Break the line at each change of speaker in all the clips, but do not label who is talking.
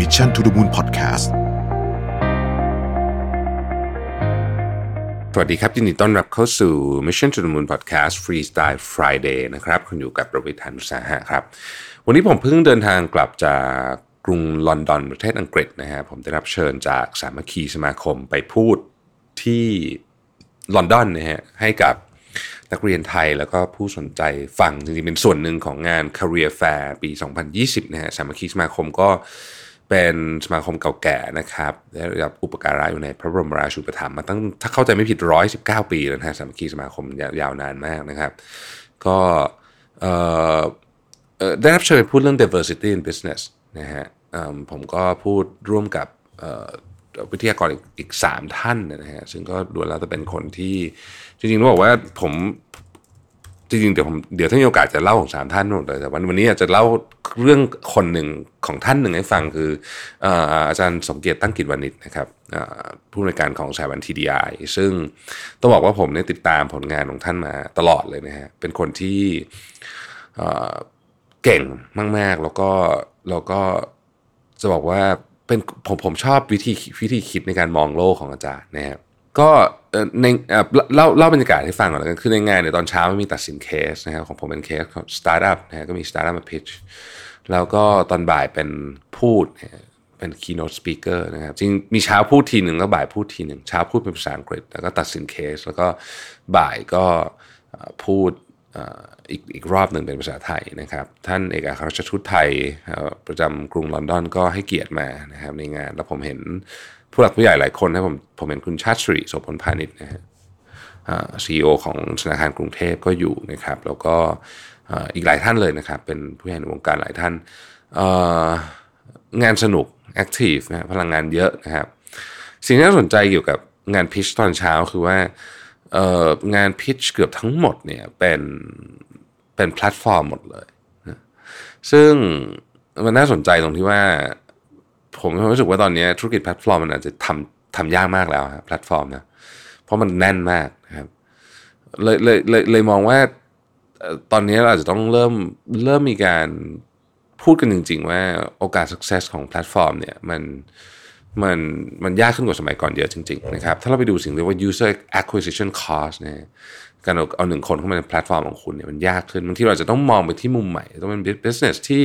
Mission to the Moon Podcast
สวัสดีครับยินดีต้อนรับเข้าสู่ Mission to the Moon Podcast Freestyle Friday นะครับคุณอยู่กับประวิทานุสาหะครับ วันนี้ผมเพิ่งเดินทางกลับจากกรุงลอนดอนประเทศอังกฤษนะฮะผมได้รับเชิญจากสามัคคีสมาคมไปพูดที่ลอนดอนนะฮะให้กับนักเรียนไทยแล้วก็ผู้สนใจฟังจริงๆเป็นส่วนหนึ่งของงาน Career Fair ปี 2020นะฮะสามัคคีสมาคมก็ เป็นสมาคมเก่าแก่นะครับได้รับอุปการะอยู่ในพระบรมราชูปถัมภ์มาตั้งถ้าเข้าใจไม่ผิด 119 ปีแล้วนะฮะสามัคคีสมาคมยาวนานมากนะครับ ก็ได้รับเชิญไปพูดเรื่อง diversity in business นะฮะผมก็พูดร่วมกับวิทยากรอีกอีกสามท่านนะฮะซึ่งก็ล้วนแล้วจะเป็นคนที่จริงๆต้องบอกว่าผม จริงๆเดี๋ยวผมเดี๋ยวถ้ามีโอกาสจะเล่าของสามท่านหมดเลยแต่วันวันนี้จะเล่าเรื่องคนหนึ่งของท่านหนึ่งให้ฟังคืออาจารย์สมเกียรติตั้งกิจวานิชนะครับผู้อำนวยการของสายวันทีดีไอซึ่งต้องบอกว่าผมเนี่ยติดตามผลงานของท่านมาตลอดเลยนะฮะเป็นคนที่เอ่อเก่งมาก ๆ แล้วก็แล้วก็จะบอกว่าเป็นผมผมชอบวิธีวิธีคิดในการมองโลกของอาจารย์นะครับ ก็ในเล่าเล่าบรรยากาศให้ฟังก่อนแล้วกันคือในงานเนี่ยตอนเช้ามันมีตัดสินเคสนะครับของผมเป็นเคสสตาร์ทอัพนะฮะก็มีสตาร์ทอัพมา pitch แล้วก็ตอนบ่ายเป็นพูดเป็น keynote speaker นะครับจริงมีเช้าพูดทีหนึ่งแล้วบ่ายพูดทีหนึ่งเช้าพูดเป็นภาษาอังกฤษ แล้วก็ตัดสินเคส แล้วก็บ่ายก็พูดอีกอีกรอบหนึ่งเป็นภาษาไทยนะครับ ท่านเอกอัครราชทูตไทยประจำกรุงลอนดอนก็ให้เกียรติมานะครับในงานแล้วผมเห็น ผู้หลักผู้ใหญ่หลายคนนะผมผมเห็นคุณชาติสิริโสพลพาณิชย์นะฮะซีอีโอของธนาคารกรุงเทพก็อยู่นะครับ แล้วก็อีกหลายท่านเลยนะครับ เป็นผู้ใหญ่ในวงการหลายท่านงานสนุก active นะฮะพลังงานเยอะนะครับ สิ่งที่น่าสนใจเกี่ยวกับงาน pitch ตอนเช้าคือว่างาน pitch เกือบทั้งหมดเนี่ยเป็นเป็นแพลตฟอร์มหมดเลย ซึ่งมันน่าสนใจตรงที่ว่า ผมรู้สึกว่าตอนนี้ธุรกิจแพลตฟอร์มมันอาจจะทำทำยากมากแล้วครับแพลตฟอร์มนะเพราะมันแน่นมากนะครับเลยเลยเลยเลยมองว่าตอนนี้เราอาจจะต้องเริ่มเริ่มมีการพูดกันจริง ๆ ว่าโอกาส success ของแพลตฟอร์มเนี่ยมันมันมันยากขึ้นกว่าสมัยก่อนเยอะจริง ๆ นะครับ ถ้าเราไปดูสิ่งเรียกว่า user acquisition cost นะฮะการเอาเอาหนึ่งคนเข้ามาในแพลตฟอร์มของคุณเนี่ยมันยากขึ้นบางทีเราจะต้องมองไปที่มุมใหม่ต้องเป็น business ที่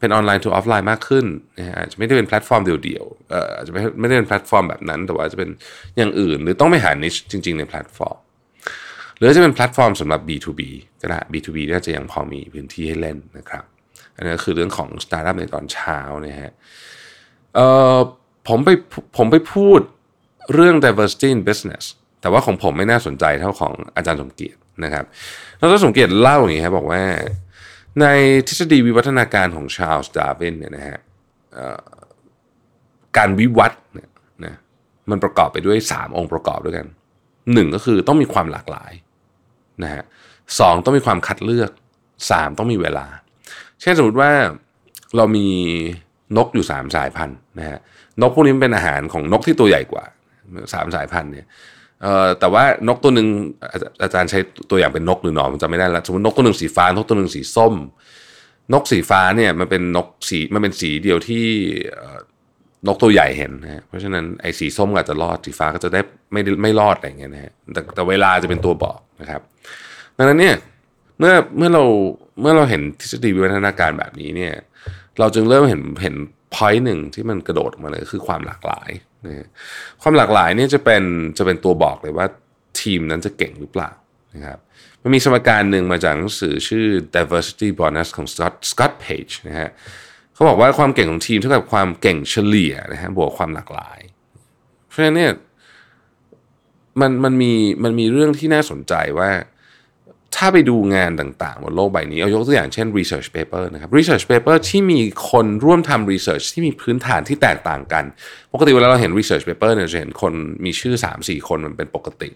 เป็นออนไลน์ to ออฟไลน์มากขึ้นนะฮะอาจจะไม่ได้เป็นแพลตฟอร์มเดียวๆเอ่ออาจจะไม่ไม่ได้เป็นแพลตฟอร์มแบบนั้น แต่ว่าจะเป็นอย่างอื่น หรือต้องไปหา niche จริง ๆ ในแพลตฟอร์ม หรือจะเป็นแพลตฟอร์มสำหรับ B2B ก็ได้ B2B น่าจะยังพอมีพื้นที่ให้เล่นนะครับ อันนี้ก็คือเรื่องของสตาร์ทอัพในตอนเช้านะฮะเอ่อผมไปผมไปพูดเรื่อง diversity in business แต่ว่าของผมไม่น่าสนใจเท่าของอาจารย์สมเกียรตินะครับ แล้วอาจารย์สมเกียรติเล่าอย่างนี้ครับบอกว่า ในทฤษฎีวิวัฒนาการของชาร์ลส์ดาร์วินเนี่ยนะฮะการวิวัฒน์เนี่ยนะมันประกอบไปด้วย 3 องค์ประกอบด้วยกันหนึ่งก็คือต้องมีความหลากหลายนะฮะสองต้องมีความคัดเลือกสามต้องมีเวลา เช่นสมมติว่าเรามีนกอยู่สามสายพันธุ์นะฮะนกพวกนี้เป็นอาหารของนกที่ตัวใหญ่กว่าสามสายพันธุ์เนี่ย เอ่อแต่ว่านกตัวหนึ่งอาจารย์ใช้ตัวอย่างเป็นนกหรือหนอนจำไม่ได้ล้วสมมตินกตัวหนึ่งสีฟ้านกตัวหนึ่งสีส้ม นกสีฟ้าเนี่ยมันเป็นนกสีมันเป็นสีเดียวที่นกตัวใหญ่เห็นนะเพราะฉะนั้นไอ้สีส้มก็อาจจะรอดสีฟ้าก็จะได้ไม่ไม่รอดอะไรเงี้ยนะฮะแต่แต่เวลาจะเป็นตัวบอกนะครับ ดังนั้นเนี่ยเมื่อเมื่อเราเมื่อเราเห็นทฤษฎีวิวัฒนาการแบบนี้เนี่ย เราจึงเริ่มเห็นเห็น พอยต์หนึ่งที่มันกระโดดมาเลยคือความหลากหลายนะฮะความหลากหลายเนี่ยจะเป็นจะเป็นตัวบอกเลยว่าทีมนั้นจะเก่งหรือเปล่านะครับมันมีสมการหนึ่งมาจากหนังสือชื่อ diversity bonus ของ Scott Scott Page นะฮะเขาบอกว่าความเก่งของทีมเท่ากับความเก่งเฉลี่ยนะฮะบวกความหลากหลาย เพราะฉะนั้นเนี่ยมันมันมีมันมีเรื่องที่น่าสนใจว่า ถ้าไปดูงานต่างๆ บนโลกใบนี้ เอายกตัวอย่างเช่น research paper นะครับ research paper ที่มีคนร่วมทำ research ที่มีพื้นฐานที่แตกต่างกัน ปกติเวลาเราเห็น research paper เนี่ยจะเห็นคนมีชื่อ 3-4 คนมันเป็นปกติ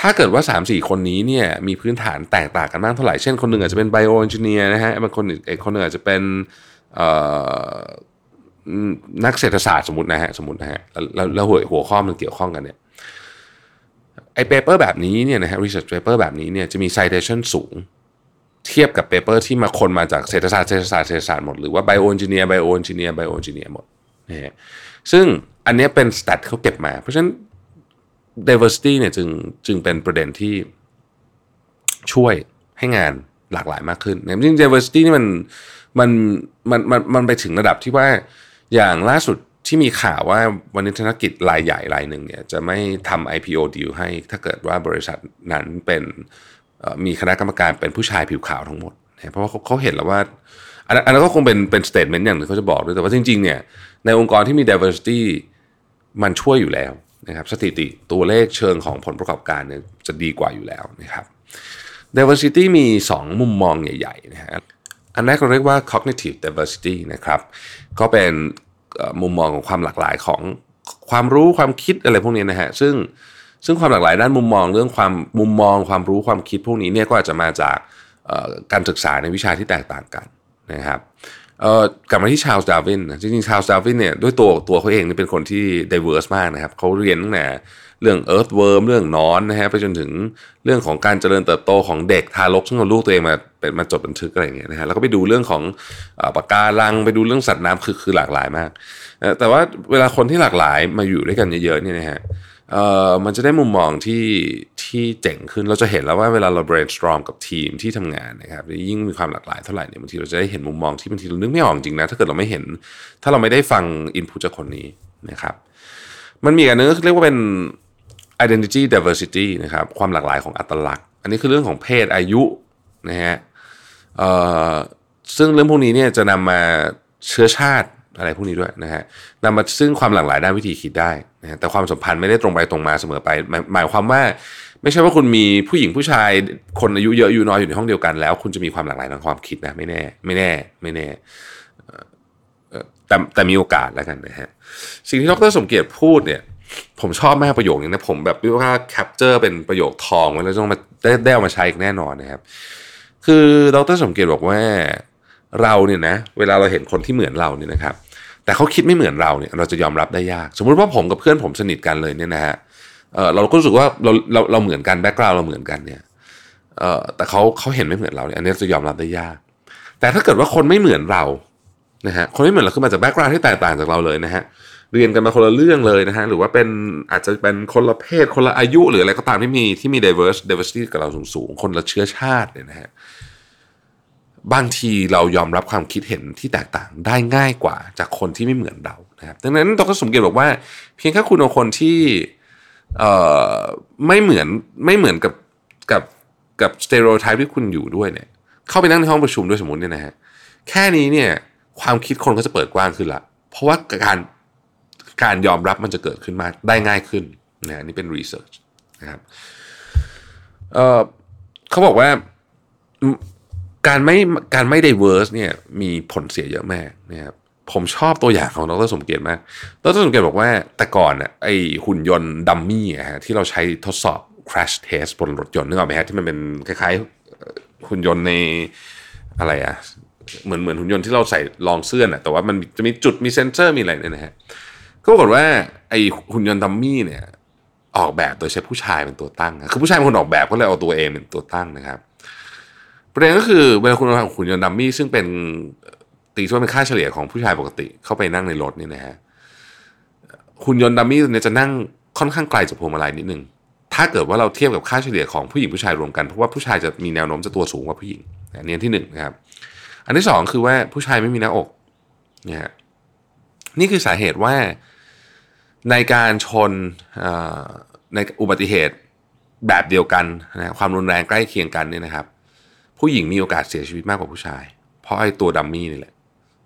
ถ้าเกิดว่า 3 4 คนนี้เนี่ยมีพื้นฐานแตกต่างกันมากเท่าไหร่ เช่นคนหนึ่งอาจจะเป็น bio engineer นะฮะบางคนอีกคนหนึ่งอาจจะเป็นนักเศรษฐศาสตร์สมมตินะฮะสมมตินะฮะแล้วแล้วหัวหัวข้อมันเกี่ยวข้องกันเนี่ย อ้เปเปอร์แบบนี้เนี่ยนะฮะ research paper แบบนี้เนี่ยจะมี citation สูง เทียบกับเปเปอร์ที่มาคนมาจากเศรษฐศาสตร์เศรษฐศาสตร์เศรษฐศาสตร์หมดหรือว่า bio engineer bio engineer bio engineer หมดนะฮะซึ่งอันนี้เป็นสแตทเขาเก็บมา เพราะฉะนั้น diversity เนี่ยจึงจึงเป็นประเด็นที่ช่วยให้งานหลากหลายมากขึ้นนะจริง diversity นี่มันมันมันมันมันไปถึงระดับที่ว่าอย่างล่าสุด ที่มีข่าวว่าวันนี้ธนกิจรายใหญ่รายหนึ่งเนี่ยจะไม่ทำ IPO deal ให้ถ้าเกิดว่าบริษัทนั้นเป็นมีคณะกรรมการเป็นผู้ชายผิวขาวทั้งหมด เพราะว่าเขาเห็นแล้วว่าอันนั้นก็คงเป็นเป็น statement อย่างหนึ่งเขาจะบอกด้วยแต่ว่าจริงๆเนี่ยในองค์กรที่มี diversity มันช่วยอยู่แล้วนะครับสถิติตัวเลขเชิงของผลประกอบการเนี่ยจะดีกว่าอยู่แล้วนะครับ diversity มี 2 มุมมองใหญ่ๆนะฮะอันแรกเราเรียกว่า cognitive diversity นะครับ ก็เป็น มุมมองของความหลากหลายของความรู้ความคิดอะไรพวกนี้นะฮะซึ่งซึ่งความหลากหลายด้านมุมมองเรื่องความมุมมองความรู้ความคิดพวกนี้เนี่ยก็อาจจะมาจากการศึกษาในวิชาที่แตกต่างกันนะครับกลับมาที่ชาร์ลส์ดาร์วินจริงๆชาร์ลส์ดาร์วินเนี่ยด้วยตัวตัวเขาเองนี่เป็นคนที่ diverse มากนะครับเขาเรียนตั้งแต่ เรื่อง earthworm เรื่องหนอนนะฮะไปจนถึงเรื่องของการเจริญเติบโตของเด็กทารกซึ่งเอาลูกตัวเองมาเป็นมาจดบันทึกอะไรอย่างเงี้ยนะฮะแล้วก็ไปดูเรื่องของปากการังไปดูเรื่องสัตว์น้ำคือคือหลากหลายมาก แต่ว่าเวลาคนที่หลากหลายมาอยู่ด้วยกันเยอะๆเนี่ยนะฮะเอ่อมันจะได้มุมมองที่ที่เจ๋งขึ้นเราจะเห็นแล้วว่าเวลาเรา brainstorm กับทีมที่ทำงานนะครับยิ่งมีความหลากหลายเท่าไหร่เนี่ยบางทีเราจะได้เห็นมุมมองที่บางทีเรานึกไม่ออกจริงนะถ้าเกิดเราไม่เห็น ถ้าเราไม่ได้ฟัง input จากคนนี้นะครับ มันมีอันนึงเรียกว่าเป็น identity diversity นะครับความหลากหลายของอัตลักษณ์ อันนี้คือเรื่องของเพศอายุนะฮะซึ่งเรื่องพวกนี้เนี่ยจะนำมาเชื้อชาติอะไรพวกนี้ด้วยนะฮะนำมาซึ่งความหลากหลายด้านวิธีคิดได้นะฮะแต่ความสัมพันธ์ไม่ได้ตรงไปตรงมาเสมอไป หมายหมายความว่าไม่ใช่ว่าคุณมีผู้หญิงผู้ชายคนอายุเยอะอายุน้อยอยู่ในห้องเดียวกันแล้ว คุณจะมีความหลากหลายทางความคิดนะไม่แน่ไม่แน่ไม่แน่แต่แต่มีโอกาสแล้วกันนะฮะสิ่งที่ดรสมเกียรติพูดเนี่ย ผมชอบมากประโยคนี้นะผมแบบว่าแคปเจอร์เป็นประโยคทองไว้แล้วต้องมาได้ได้เอามาใช้อีกแน่นอนนะครับ คือดรสมเกียรติบอกว่าเราเนี่ยนะเวลาเราเห็นคนที่เหมือนเราเนี่ยนะครับ แต่เขาคิดไม่เหมือนเราเนี่ยเราจะยอมรับได้ยาก สมมุติว่าผมกับเพื่อนผมสนิทกันเลยเนี่ยนะฮะเออเราก็รู้สึกว่าเราเราเราเหมือนกัน background เราเหมือนกันเนี่ยเออแต่เขาเขาเห็นไม่เหมือนเราเนี่ยอันนี้จะยอมรับได้ยาก แต่ถ้าเกิดว่าคนไม่เหมือนเรานะฮะคนไม่เหมือนเราคือมาจาก background ที่แตกต่างจากเราเลยนะฮะเรียนกันมาคนละเรื่องเลยนะฮะหรือว่าเป็นอาจจะเป็นคนละเพศคนละอายุ หรืออะไรก็ตามที่มีที่มี diverse diversity กับเราสูงๆ คนละเชื้อชาติเนี่ยนะฮะบางทีเรายอมรับความคิดเห็นที่แตกต่างได้ง่ายกว่าจากคนที่ไม่เหมือนเรานะครับดังนั้นดรสมเกียรติบอกว่า เพียงแค่คุณเอาคนที่เอ่อไม่เหมือนไม่เหมือนกับกับกับสเตอริโอไทป์ที่คุณอยู่ด้วยเนี่ยเข้าไปนั่งในห้องประชุมด้วยสมมติเนี่ยนะฮะแค่นี้เนี่ยความคิดคนก็จะเปิดกว้างขึ้นละเพราะว่าการ การยอมรับมันจะเกิดขึ้นมาได้ง่ายขึ้นนะนี่เป็น research นะครับเออเขาบอกว่าการไม่การไม่ diverse เนี่ยมีผลเสียเยอะมากนะครับผมชอบตัวอย่างของดรสมเกียรติมากดรสมเกียรติบอกว่าแต่ก่อนอะไอ้หุ่นยนต์ dummy ฮะที่เราใช้ทดสอบ crash test บนรถยนต์นึกออกไหมฮะที่มันเป็นคล้ายๆหุ่นยนต์ในอะไรอะเหมือนเหมือนหุ่นยนต์ที่เราใส่ลองเสื้อน่ะแต่ว่ามันจะมีจุดมีเซนเซอร์มีอะไรเนี่ยนะฮะ ก็บอกว่าไอหุ่นยนต์ดัมมี่เนี่ย ออกแบบโดยใช้ผู้ชายเป็นตัวตั้งคือผู้ชายเป็นคนออกแบบก็เลยเอาตัวเองเป็นตัวตั้งนะครับประเด็นก็คือเวลาคุณเอาหุ่นยนต์ดัมมี่ซึ่งเป็นตีส่วนเป็นค่าเฉลี่ยของผู้ชายปกติเข้าไปนั่งในรถนี่นะฮะหุ่นยนต์ดัมมี่ตัวนี้จะนั่งค่อนข้างไกลจากพวงมาลัยนิดนึงถ้าเกิดว่าเราเทียบกับค่าเฉลี่ยของผู้หญิงผู้ชายรวมกันเพราะว่าผู้ชายจะมีแนวโน้มจะตัวสูงกว่าผู้หญิงอันนี้ที่หนึ่งนะครับ อันที่สองคือว่าผู้ชายไม่มีหน้าอกนี่ยนี่คือสาเหตุว่า ในการชนในอุบัติเหตุแบบเดียวกันนะความรุนแรงใกล้เคียงกันเนี่ยนะครับ ผู้หญิงมีโอกาสเสียชีวิตมากกว่าผู้ชาย เพราะไอ้ตัวดัมมี่นี่แหละ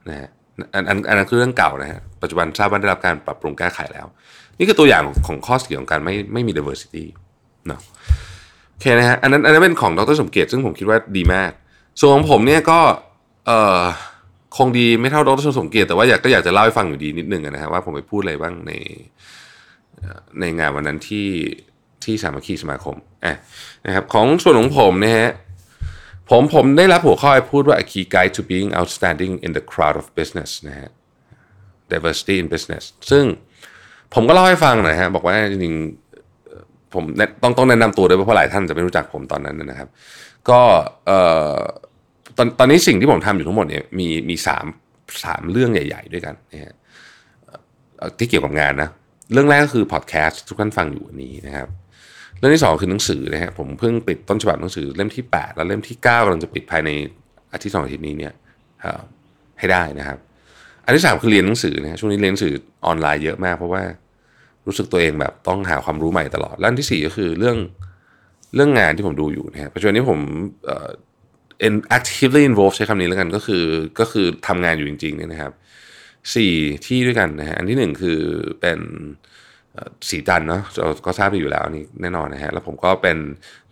นะฮะอันอันอันนั้นคือเรื่องเก่านะฮะปัจจุบันทราบว่าได้รับการปรับปรุงแก้ไขแล้ว นี่คือตัวอย่างของข้อเสียของการไม่ไม่มี diversity เนาะโอเคนะฮะอันนั้นอันนั้นเป็นของดรสมเกียรติซึ่งผมคิดว่าดีมาก ส่วนของผมเนี่ยก็เอ่อ คงดีไม่เท่าดรสมเกียรติแต่ว่าอยากก็อยากจะเล่าให้ฟังอยู่ดีนิดนึงนะฮะว่าผมไปพูดอะไรบ้างในในงานวันนั้นที่ที่สามัคคีสมาคมอะนะครับของส่วนของผมนะฮะผมผมได้รับหัวข้อให้พูดว่า a key guide to being outstanding in the crowd of business นะฮะ diversity in business ซึ่งผมก็เล่าให้ฟังนะฮะบอกว่าจริงๆผมต้องต้องแนะนำตัวด้วยเพราะหลายท่านจะไม่รู้จักผมตอนนั้นนะครับ ก็เอ่อ ตอนตอนนี้สิ่งที่ผมทำอยู่ทั้งหมดเนี่ยมีมีสามสามเรื่องใหญ่ ๆ ด้วยกันนะฮะที่เกี่ยวกับงานนะเรื่องแรกก็คือพอดแคสต์ทุกท่านฟังอยู่วันนี้นะครับ เรื่องที่สองคือหนังสือนะฮะผมเพิ่งปิดต้นฉบับหนังสือเล่มที่ 8 แล้วเล่มที่ 9กากำลังจะปิดภายในอาทิตย์สองอาทิตย์นี้เนี่ยให้ได้นะครับ อันที่สามคือเรียนหนังสือนะฮะช่วงนี้เรียนหนังสือออนไลน์เยอะมาก เพราะว่ารู้สึกตัวเองแบบต้องหาความรู้ใหม่ตลอดแล้วอันที่สี่ก็คือเรื่องเรื่องงานที่ผมดูอยู่นะฮะปัจจุบันนี้ผมเ actively involved ใช้คำนี้แล้วกันก็คือก็คือทำงานอยู่จริงๆเนี่ยนะครับสี่ที่ด้วยกันนะฮะอันที่หนึ่งคือเป็นสีจันเนาะเราก็ทราบไปอยู่แล้วนี่แน่นอนนะฮะแล้วผมก็เป็น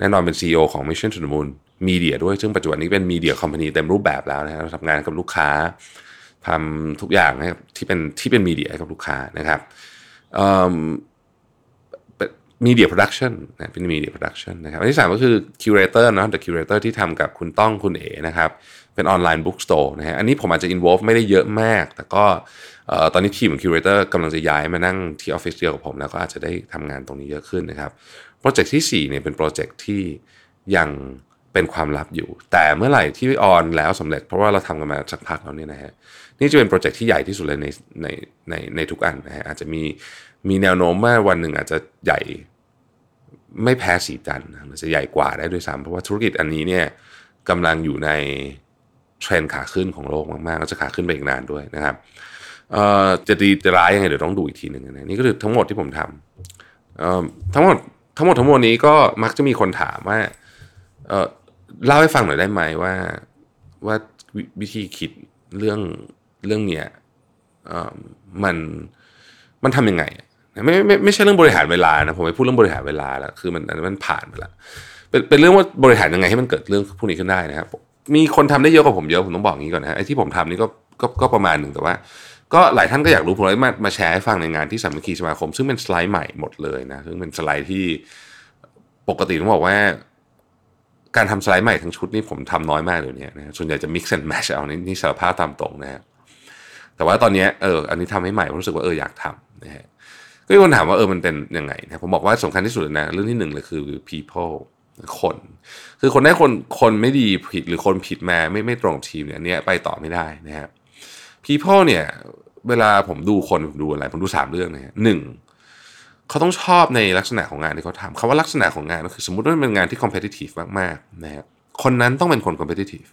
แน่นอนเป็น CEO ของ Mission to the Moon Media ด้วย ซึ่งปัจจุบันนี้เป็น Media Company เต็มรูปแบบแล้วนะฮะเราทำงานกับลูกค้าทำทุกอย่างนะครับที่เป็นที่เป็น media กับลูกค้านะครับ media production นะเป็น media production นะครับอันที่สามก็คือ Curator เนาะ The Curator ที่ทำกับคุณต้องคุณเอนะครับเป็น online bookstore นะฮะอันนี้ผมอาจจะ involve ไม่ได้เยอะมาก แต่ก็ตอนนี้ทีมของ Curator กำลังจะย้ายมานั่งที่ออฟฟิศเดียวกับผม แล้วก็อาจจะได้ทำงานตรงนี้เยอะขึ้นนะครับโปรเจกต์ที่4เนี่ยเป็นโปรเจกต์ที่ยังเป็นความลับอยู่ แต่เมื่อไหร่ที่ on แล้วสำเร็จเพราะว่าเราทำกันมาสักพักแล้วเนี่ยนะฮะนี่จะเป็นโปรเจกต์ที่ใหญ่ที่สุดเลยในในในในทุกอันนะฮะอาจจะมี มีแนวโน้มว่าวันหนึ่งอาจจะใหญ่ไม่แพ้ศรีจันทร์มันจะใหญ่กว่าได้ด้วยซ้ำเพราะว่าธุรกิจอันนี้เนี่ยกำลังอยู่ในเทรนด์ขาขึ้นของโลกมากๆก็จะขาขึ้นไปอีกนานด้วยนะครับจะดีจะร้ายยังไงเดี๋ยวต้องดูอีกทีหนึ่งนะนี่ก็คือทั้งหมดที่ผมทำทั้งหมดทั้งหมดทั้งมวลนี้ก็มักจะมีคนถามว่าเล่าให้ฟังหน่อยได้ไหมว่าว่าวิธีคิดเรื่องเรื่องเนี้ยมันมันทำยังไง ไม่ไม่ไม่ใช่เรื่องบริหารเวลานะผมไปพูดเรื่องบริหารเวลาแล้วคือมันมันผ่านไปแล้วเป็นเป็นเรื่องว่าบริหารยังไงให้มันเกิดเรื่องพวกนี้ขึ้นได้นะครับมีคนทำได้เยอะกว่าผมเยอะผมต้องบอกงี้ก่อนนะไอ้ที่ผมทำนี่ก็ก็ก็ประมาณหนึ่งแต่ว่า ก็หลายท่านก็อยากรู้ผมเลยมามาแชร์ให้ฟังในงานที่สามัคคีสมาคม ซึ่งเป็นสไลด์ใหม่หมดเลยนะซึ่งเป็นสไลด์ที่ปกติต้องบอกว่า การทำสไลด์ใหม่ทั้งชุดนี่ผมทำน้อยมากเลยเนี่ยนะส่วนใหญ่จะ mix and match เอานี่นี่สารภาพตามตรงนะแต่ว่าตอนนี้เอออันนี้ทำให้ใหม่ผมรู้สึกว่าเอออยากทำนะฮะ ก็มีคนถามว่าเออมันเป็นยังไงนะผมบอกว่าสำคัญที่สุดนะเรื่องที่หนึ่งเลยคือ people คน คือคนได้คนคนไม่ดีผิดหรือคนผิดมาไม่ไม่ตรงทีมเนี่ยเนี่ยไปต่อไม่ได้นะครับ people เนี่ย เวลาผมดูคนผมดูอะไร ผมดูสามเรื่องนะฮะหนึ่งเขาต้องชอบในลักษณะของงานที่เขาทำคำว่าลักษณะของงานก็คือสมมติว่าเป็นงานที่ competitive มากๆนะครับคนนั้นต้องเป็นคน competitive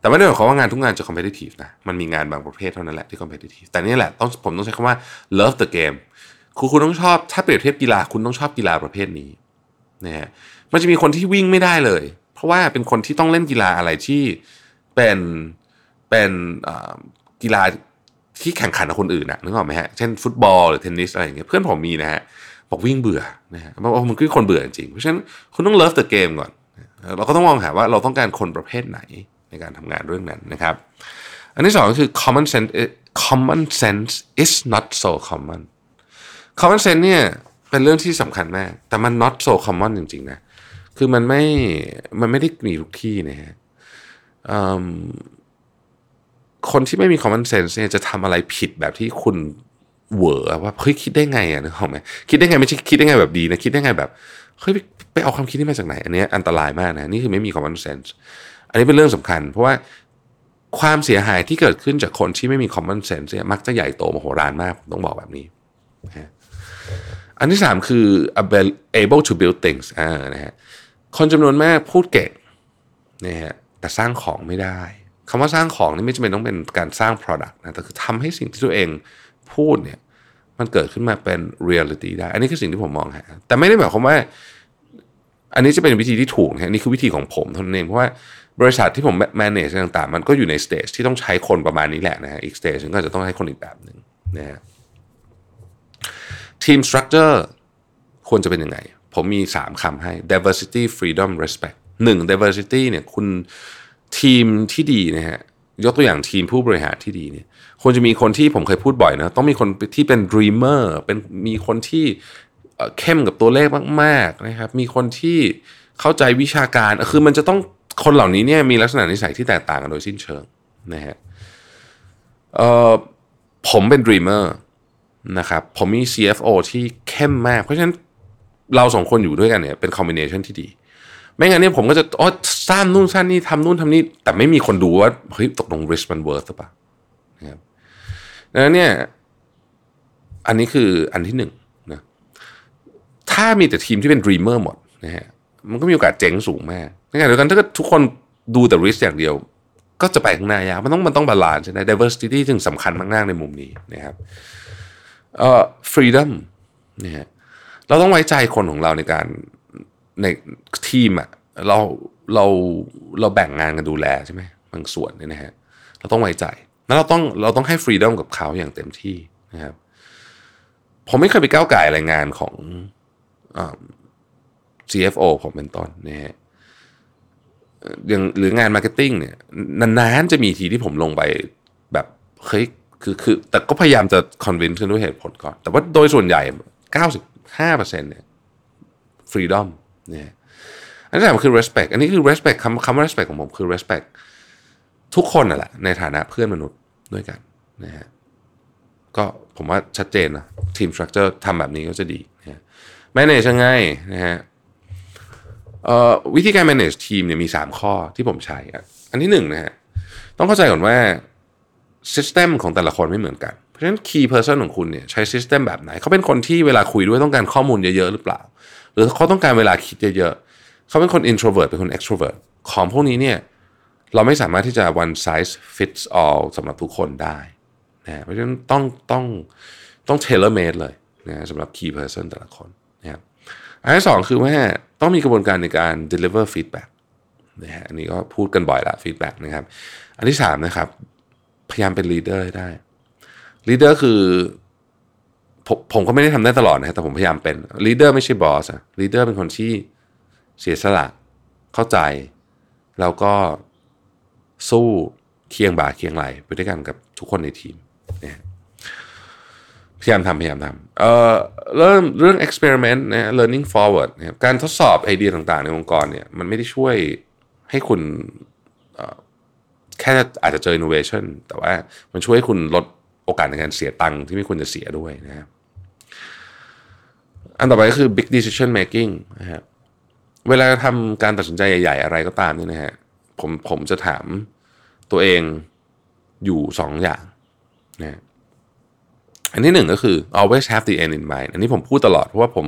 แต่ไม่ได้หมายความว่างานทุกงานจะ competitive นะมันมีงานบางประเภทเท่านั้นแหละที่ competitive แต่นี่แหละต้องผมต้องใช้คำว่า love the game คุณคุณต้องชอบถ้าเปรียบเทียบกีฬาคุณต้องชอบกีฬาประเภทนี้นะฮะมันจะมีคนที่วิ่งไม่ได้เลย เพราะว่าเป็นคนที่ต้องเล่นกีฬาอะไรที่เป็นเป็นกีฬาที่แข่งขันกับคนอื่นนะนึกออกไหมฮะเช่นฟุตบอลหรือเทนนิสอะไรอย่างเงี้ยเพื่อนผมมีนะฮะบอกวิ่งเบื่อนะฮะบอกว่ามันคือคนเบื่อจริงเพราะฉะนั้นคุณต้อง love the game ก่อน เราก็ต้องมองหาว่าเราต้องการคนประเภทไหนในการทำงานเรื่องนั้นนะครับ อันที่สองก็คือ common sense common sense is not so common common sense เนี่ยเป็นเรื่องที่สำคัญมาก แต่มัน not so common จริงๆนะคือมันไม่มันไม่ได้มีทุกที่นะฮะคนที่ไม่มี common sense เนี่ยจะทำอะไรผิดแบบที่คุณเหวอว่าเฮ้ยคิดได้ไงอะนึกออกไหมคิดได้ไงไม่ใช่คิดได้ไงแบบดีนะคิดได้ไงแบบเฮ้ยไปเอาความคิดนี้มาจากไหน อันนี้อันตรายมากนะนี่คือไม่มี common sense อันนี้เป็นเรื่องสำคัญ เพราะว่าความเสียหายที่เกิดขึ้นจากคนที่ไม่มี common sense เนี่ยมักจะใหญ่โตมโหฬารมากต้องบอกแบบนี้ นะอันที่สามคือ able to build things อ่านะฮะคนจำนวนมากพูดเก่งนะฮะแต่สร้างของไม่ได้คำว่าสร้างของนี่ไม่จำเป็นต้องเป็นการสร้าง product นะแต่คือทำให้สิ่งที่ตัวเองพูดเนี่ยมันเกิดขึ้นมาเป็น reality ได้ อันนี้คือสิ่งที่ผมมองฮะแต่ไม่ได้หมายความว่า อันนี้จะเป็นวิธีที่ถูกนะนี่คือวิธีของผมเท่านั้นเองเพราะว่าบริษัทที่ผม manage ต่างๆ มันก็อยู่ใน stage ที่ต้องใช้คนประมาณนี้แหละนะฮะอีก stage ก็จะต้องให้คนอีกแบบหนึ่งนะฮะ ทีมสตรัคเจอร์ควรจะเป็นยังไง ผมมี 3คำให้ diversity freedom respect 1 diversity เนี่ยคุณทีมที่ดีนะฮะยกตัวอย่างทีมผู้บริหารที่ดีเนี่ยควรจะมีคนที่ผมเคยพูดบ่อยนะ ต้องมีคนที่เป็น dreamer เป็นมีคนที่เข้มกับตัวเลขมากๆนะครับ มีคนที่เข้าใจวิชาการ คือมันจะต้องคนเหล่านี้เนี่ยมีลักษณะนิสัยที่แตกต่างกันโดยสิ้นเชิงนะฮะผมเป็น dreamer นะครับผมมี CFO ที่เข้มมาก เพราะฉะนั้นเราสองคนอยู่ด้วยกันเนี่ยเป็นคอมบิเนชันที่ดี ไม่งั้นเนี่ยผมก็จะอ๋อสร้างนู่นสร้างนี่ทำนู่นทำนี่ แต่ไม่มีคนดูว่าเฮ้ยตกลง risk มัน worth หรือเปล่านะครับดังนั้นเนี่ยอันนี้คืออันที่หนึ่งนะถ้ามีแต่ทีมที่เป็น dreamer หมดนะฮะมันก็มีโอกาสเจ๊งสูงมากในขณะเดียวกันถ้าเกิดทุกคนดูแต่ risk อย่างเดียว ก็จะไปข้างหน้ายากมันต้องมันต้อง balance ใช่ไหม diversity ถึงสำคัญมากๆในมุมนี้นะครับ เอ่อ freedom นะฮะเราต้องไว้ใจคนของเราในการในทีมอะเราเราเราแบ่งงานกันดูแลใช่ไหมบางส่วนเนี่ยนะฮะเราต้องไว้ใจแล้วเราต้องเราต้องให้ freedom กับเขาอย่างเต็มที่นะครับผมไม่เคยไปก้าวก่ายรายงานของ CFO ผมเป็นต้นนะฮะอย่างหรืองาน marketing เนี่ยนานๆจะมีทีที่ผมลงไปแบบเฮ้ย คือคือแต่ก็พยายามจะ convince ด้วยเหตุผลก่อน แต่ว่าโดยส่วนใหญ่ 95%เนี่ย freedom เนี่ยอันที่สามคือ respect อันนี้คือ respect คำคำว่า respect ของผมคือ respect ทุกคนน่ะแหละในฐานะเพื่อนมนุษย์ด้วยกันนะฮะก็ผมว่าชัดเจนนะทีมสตรัคเจอร์ทำแบบนี้ก็จะดีนะฮะ manage ยังไงนะฮะวิธีการ manage ทีมเนี่ยมี 3 ข้อที่ผมใช้ อันที่1นะฮะต้องเข้าใจก่อนว่า system ของแต่ละคนไม่เหมือนกัน เพราะฉะนั้น key person ของคุณเนี่ยใช้ system แบบไหน เขาเป็นคนที่เวลาคุยด้วยต้องการข้อมูลเยอะๆหรือเปล่า หรือเขาต้องการเวลาคิดเยอะๆ เขาเป็นคน introvert เป็นคน extrovert ของพวกนี้เนี่ยเราไม่สามารถที่จะ one size fits all สำหรับทุกคนได้นะเพราะฉะนั้นต้องต้องต้อง tailor made เลยนะสำหรับ key person แต่ละคนนะครับอันที่สองคือว่าต้องมีกระบวนการในการ deliver feedback นะฮะอันนี้ก็พูดกันบ่อยละ feedback นะครับ อันที่สามนะครับ พยายามเป็น leader ได้ leader คือผมผมก็ไม่ได้ทำได้ตลอดนะแต่ผมพยายามเป็น leader ไม่ใช่ boss อะ leader เป็นคนที่เสียสละเข้าใจ แล้วก็สู้เคียงบ่าเคียงไหลไปด้วยกันกับทุกคนในทีมนะพยายามทำพยายามทำเอ่อเริ่มเรื่อง experiment นะ learning forward นะการทดสอบไอเดียต่างๆ ในองค์กรเนี่ยมันไม่ได้ช่วยให้คุณ แค่อาจจะเจอ innovation แต่ว่ามันช่วยให้คุณลดโอกาสในการเสียตังค์ที่ไม่ควรจะเสียด้วยนะครับอันต่อไปก็คือ big decision making นะฮะเวลาทำการตัดสินใจใหญ่ ๆ อะไรก็ตามนี่นะฮะผมผมจะถามตัวเองอยู่สองอย่างนะอันที่หนึ่งก็คือ always have the end in mind อันนี้ผมพูดตลอดเพราะว่าผม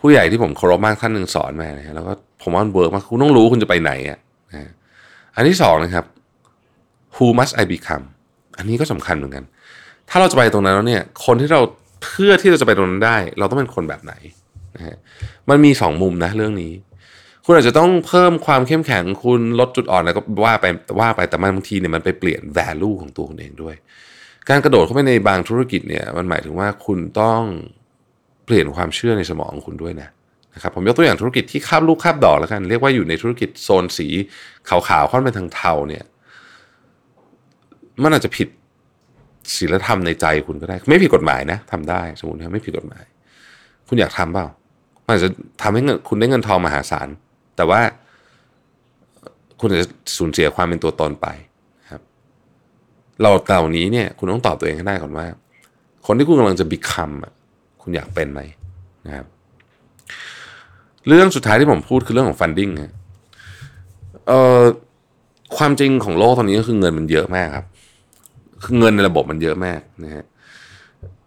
ผู้ใหญ่ที่ผมเคารพมากท่านหนึ่งสอนมานะฮะแล้วก็ผมว่ามันเวิร์กมากคุณต้องรู้คุณจะไปไหนอะนะอันที่สองนะครับ who must I become อันนี้ก็สำคัญเหมือนกัน ถ้าเราจะไปตรงนั้นแล้วเนี่ย คนที่เราเพื่อที่เราจะไปตรงนั้นได้ เราต้องเป็นคนแบบไหนนะฮะมันมีสองมุมนะเรื่องนี้ คุณอาจจะต้องเพิ่มความเข้มแข็งคุณลดจุดอ่อนแล้วก็ว่าไปว่าไปแต่บางทีเนี่ยมันไปเปลี่ยน value ของตัวคุณเองด้วย การกระโดดเข้าไปในบางธุรกิจเนี่ยมันหมายถึงว่าคุณต้องเปลี่ยนความเชื่อในสมองของคุณด้วยนะนะครับผมยกตัวอย่างธุรกิจที่คาบลูกคาบดอกแล้วกัน เรียกว่าอยู่ในธุรกิจโซนสีขาวๆค่อนไปทางเทาเนี่ย มันอาจจะผิดศีลธรรมในใจคุณก็ได้ ไม่ผิดกฎหมายนะทำได้ สมมตินะไม่ผิดกฎหมาย คุณอยากทำเปล่า มันอาจจะทำให้เงินคุณได้เงินทองมหาศาล แต่ว่า คุณอาจจะสูญเสียความเป็นตัวตนไปครับ เราเหล่านี้เนี่ย คุณต้องตอบตัวเองให้ได้ก่อนว่า คนที่คุณกำลังจะ become คุณอยากเป็นไหมนะครับ เรื่องสุดท้ายที่ผมพูดคือเรื่องของ funding นะเอ่อความจริงของโลกตอนนี้ก็คือเงินมันเยอะมากครับ คือเงินในระบบมันเยอะมากนะฮะ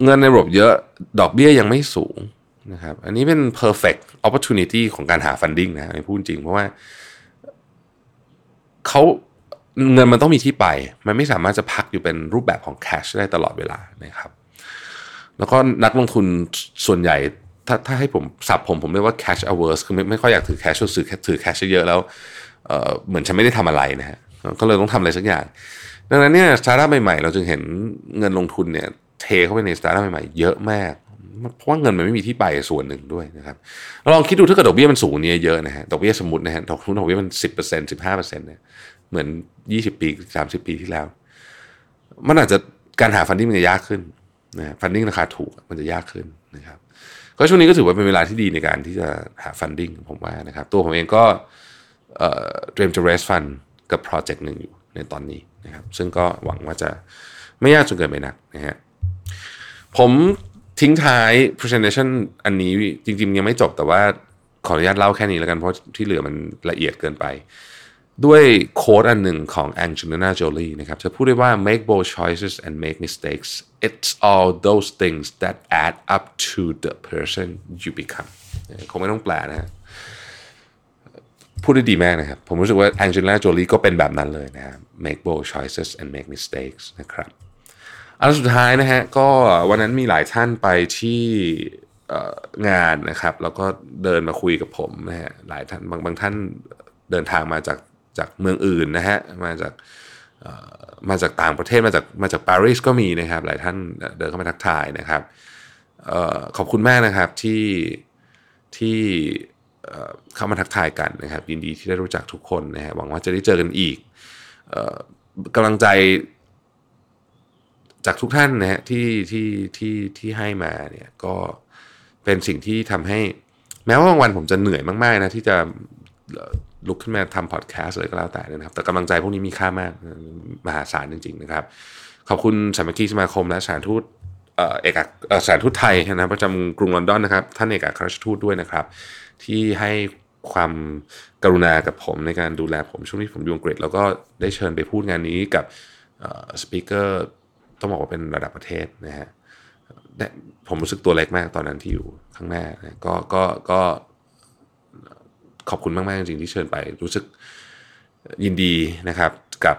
เงินในระบบเยอะดอกเบี้ยยังไม่สูงนะครับอันนี้เป็น perfect opportunity ของการหา funding นะพูดจริงเพราะว่าเขาเงินมันต้องมีที่ไป มันไม่สามารถจะพักอยู่เป็นรูปแบบของ cash ได้ตลอดเวลานะครับ แล้วก็นักลงทุนส่วนใหญ่ถ้าถ้าให้ผมสับผมผมเรียกว่า cash averse คือไม่ไม่ค่อยอยากถือ cash ถือถือ cash เยอะแล้วเเหมือนฉันไม่ได้ทำอะไรนะฮะก็เลยต้องทำอะไรสักอย่าง ดังนั้นเนี่ยสตาร์ทอัพใหม่ๆ เราจึงเห็นเงินลงทุนเนี่ยเทเข้าไปในสตาร์ทอัพใหม่ๆเยอะมากเพราะว่าเงินมันไม่มีที่ไปส่วนหนึ่งด้วยนะครับลองคิดดูถ้าเกิดดอกเบี้ยมันสูงเนี่ยเยอะนะฮะดอกเบี้ยสมมตินะฮะดอกทุนดอกเบี้ยมันสิบเปอร์เซ็นต์สิบห้าเปอร์เซ็นต์เนี่ยเหมือนยี่สิบปีสามสิบปีที่แล้ว มันอาจจะการหา funding มันจะยากขึ้นนะ funding ราคาถูกมันจะยากขึ้นนะครับก็ช่วงนี้ก็ถือว่าเป็นเวลาที่ดีในการที่จะหาฟันดิ้งผมว่านะครับตัวผมเองก็เตรียมจะ raise fund กับโปรเจกต์หนึ่งอยู่ ในตอนนี้นะครับ ซึ่งก็หวังว่าจะไม่ยากจนเกินไปนักนะฮะผมทิ้งท้าย presentation อันนี้จริงๆ ยังไม่จบแต่ว่าขออนุญาตเล่าแค่นี้แล้วกันเพราะที่เหลือมันละเอียดเกินไป ด้วยโค้ดอันหนึ่งของ Angelina Jolie นะครับจะพูดได้ว่า make bold choices and make mistakes it's all those things that add up to the person you become คงไม่ต้องแปลนะฮะ พูดได้ดีมากนะครับ ผมรู้สึกว่า Angelina Jolie ก็เป็นแบบนั้นเลยนะครับ make bold choices and make mistakes นะครับอันสุดท้ายนะฮะก็วันนั้นมีหลายท่านไปที่งานนะครับ แล้วก็เดินมาคุยกับผมนะฮะหลายท่านบางบางท่านเดินทางมาจากจากเมืองอื่นนะฮะมาจากมาจากต่างประเทศมาจากมาจากปารีสก็มีนะครับ หลายท่านเดินเข้ามาทักทายนะครับขอบคุณมากนะครับที่ที่ เข้ามาทักทายกันนะครับ ยินดีที่ได้รู้จักทุกคนนะฮะหวังว่าจะได้เจอกันอีกกำลังใจจากทุกท่านนะฮะที่ที่ที่ที่ให้มาเนี่ยก็เป็นสิ่งที่ทำให้แม้ว่าบางวันผมจะเหนื่อยมากๆนะที่จะลุกขึ้นมาทำพอดแคสต์อะไรก็แล้วแต่นะครับ แต่กำลังใจพวกนี้มีค่ามากมหาศาลจริง ๆ นะครับ ขอบคุณสามัคคีสมาคมและสารทูตเอกอัคสารทูตไทยนะประจำกรุงลอนดอนนะครับ ท่านเอกอัครราชทูตด้วยนะครับ ที่ให้ความกรุณากับผมในการดูแลผมช่วงที่ผมอยู่อังกฤษแล้วก็ได้เชิญไปพูดงานนี้กับสปิเกอร์ต้องบอกว่าเป็นระดับประเทศนะฮะผมรู้สึกตัวเล็กมากตอนนั้นที่อยู่ข้างหน้านะก็ก็ก็ขอบคุณมาก ๆ จริง ๆ ที่เชิญไปรู้สึกยินดีนะครับกับ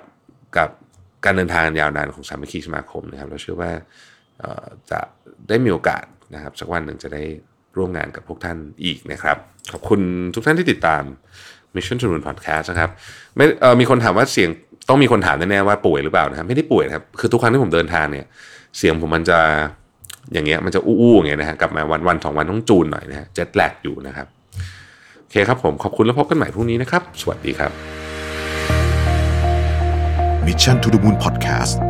กับการเดินทางยาวนานของสามัคคีสมาคมนะครับ เราเชื่อว่าจะได้มีโอกาสนะครับ สักวันหนึ่งจะได้ ร่วมงานกับพวกท่านอีกนะครับ ขอบคุณทุกท่านที่ติดตาม Mission to Moon Podcast นะครับไม่มีคนถามว่าเสียงต้องมีคนถามแน่ๆว่าป่วยหรือเปล่านะครับไม่ได้ป่วยครับคือทุกครั้งที่ผมเดินทางเนี่ย เสียงผมมันจะอย่างเงี้ยมันจะอู้ๆอย่างเงี้ยนะฮะกลับมาวันวันสองวันต้องจูนหน่อยนะฮะเจ็ตแลกอยู่นะครับโอเคครับผมขอบคุณแล้วพบกันใหม่พรุ่งนี้นะครับ สวัสดีครับ
Mission to the Moon Podcast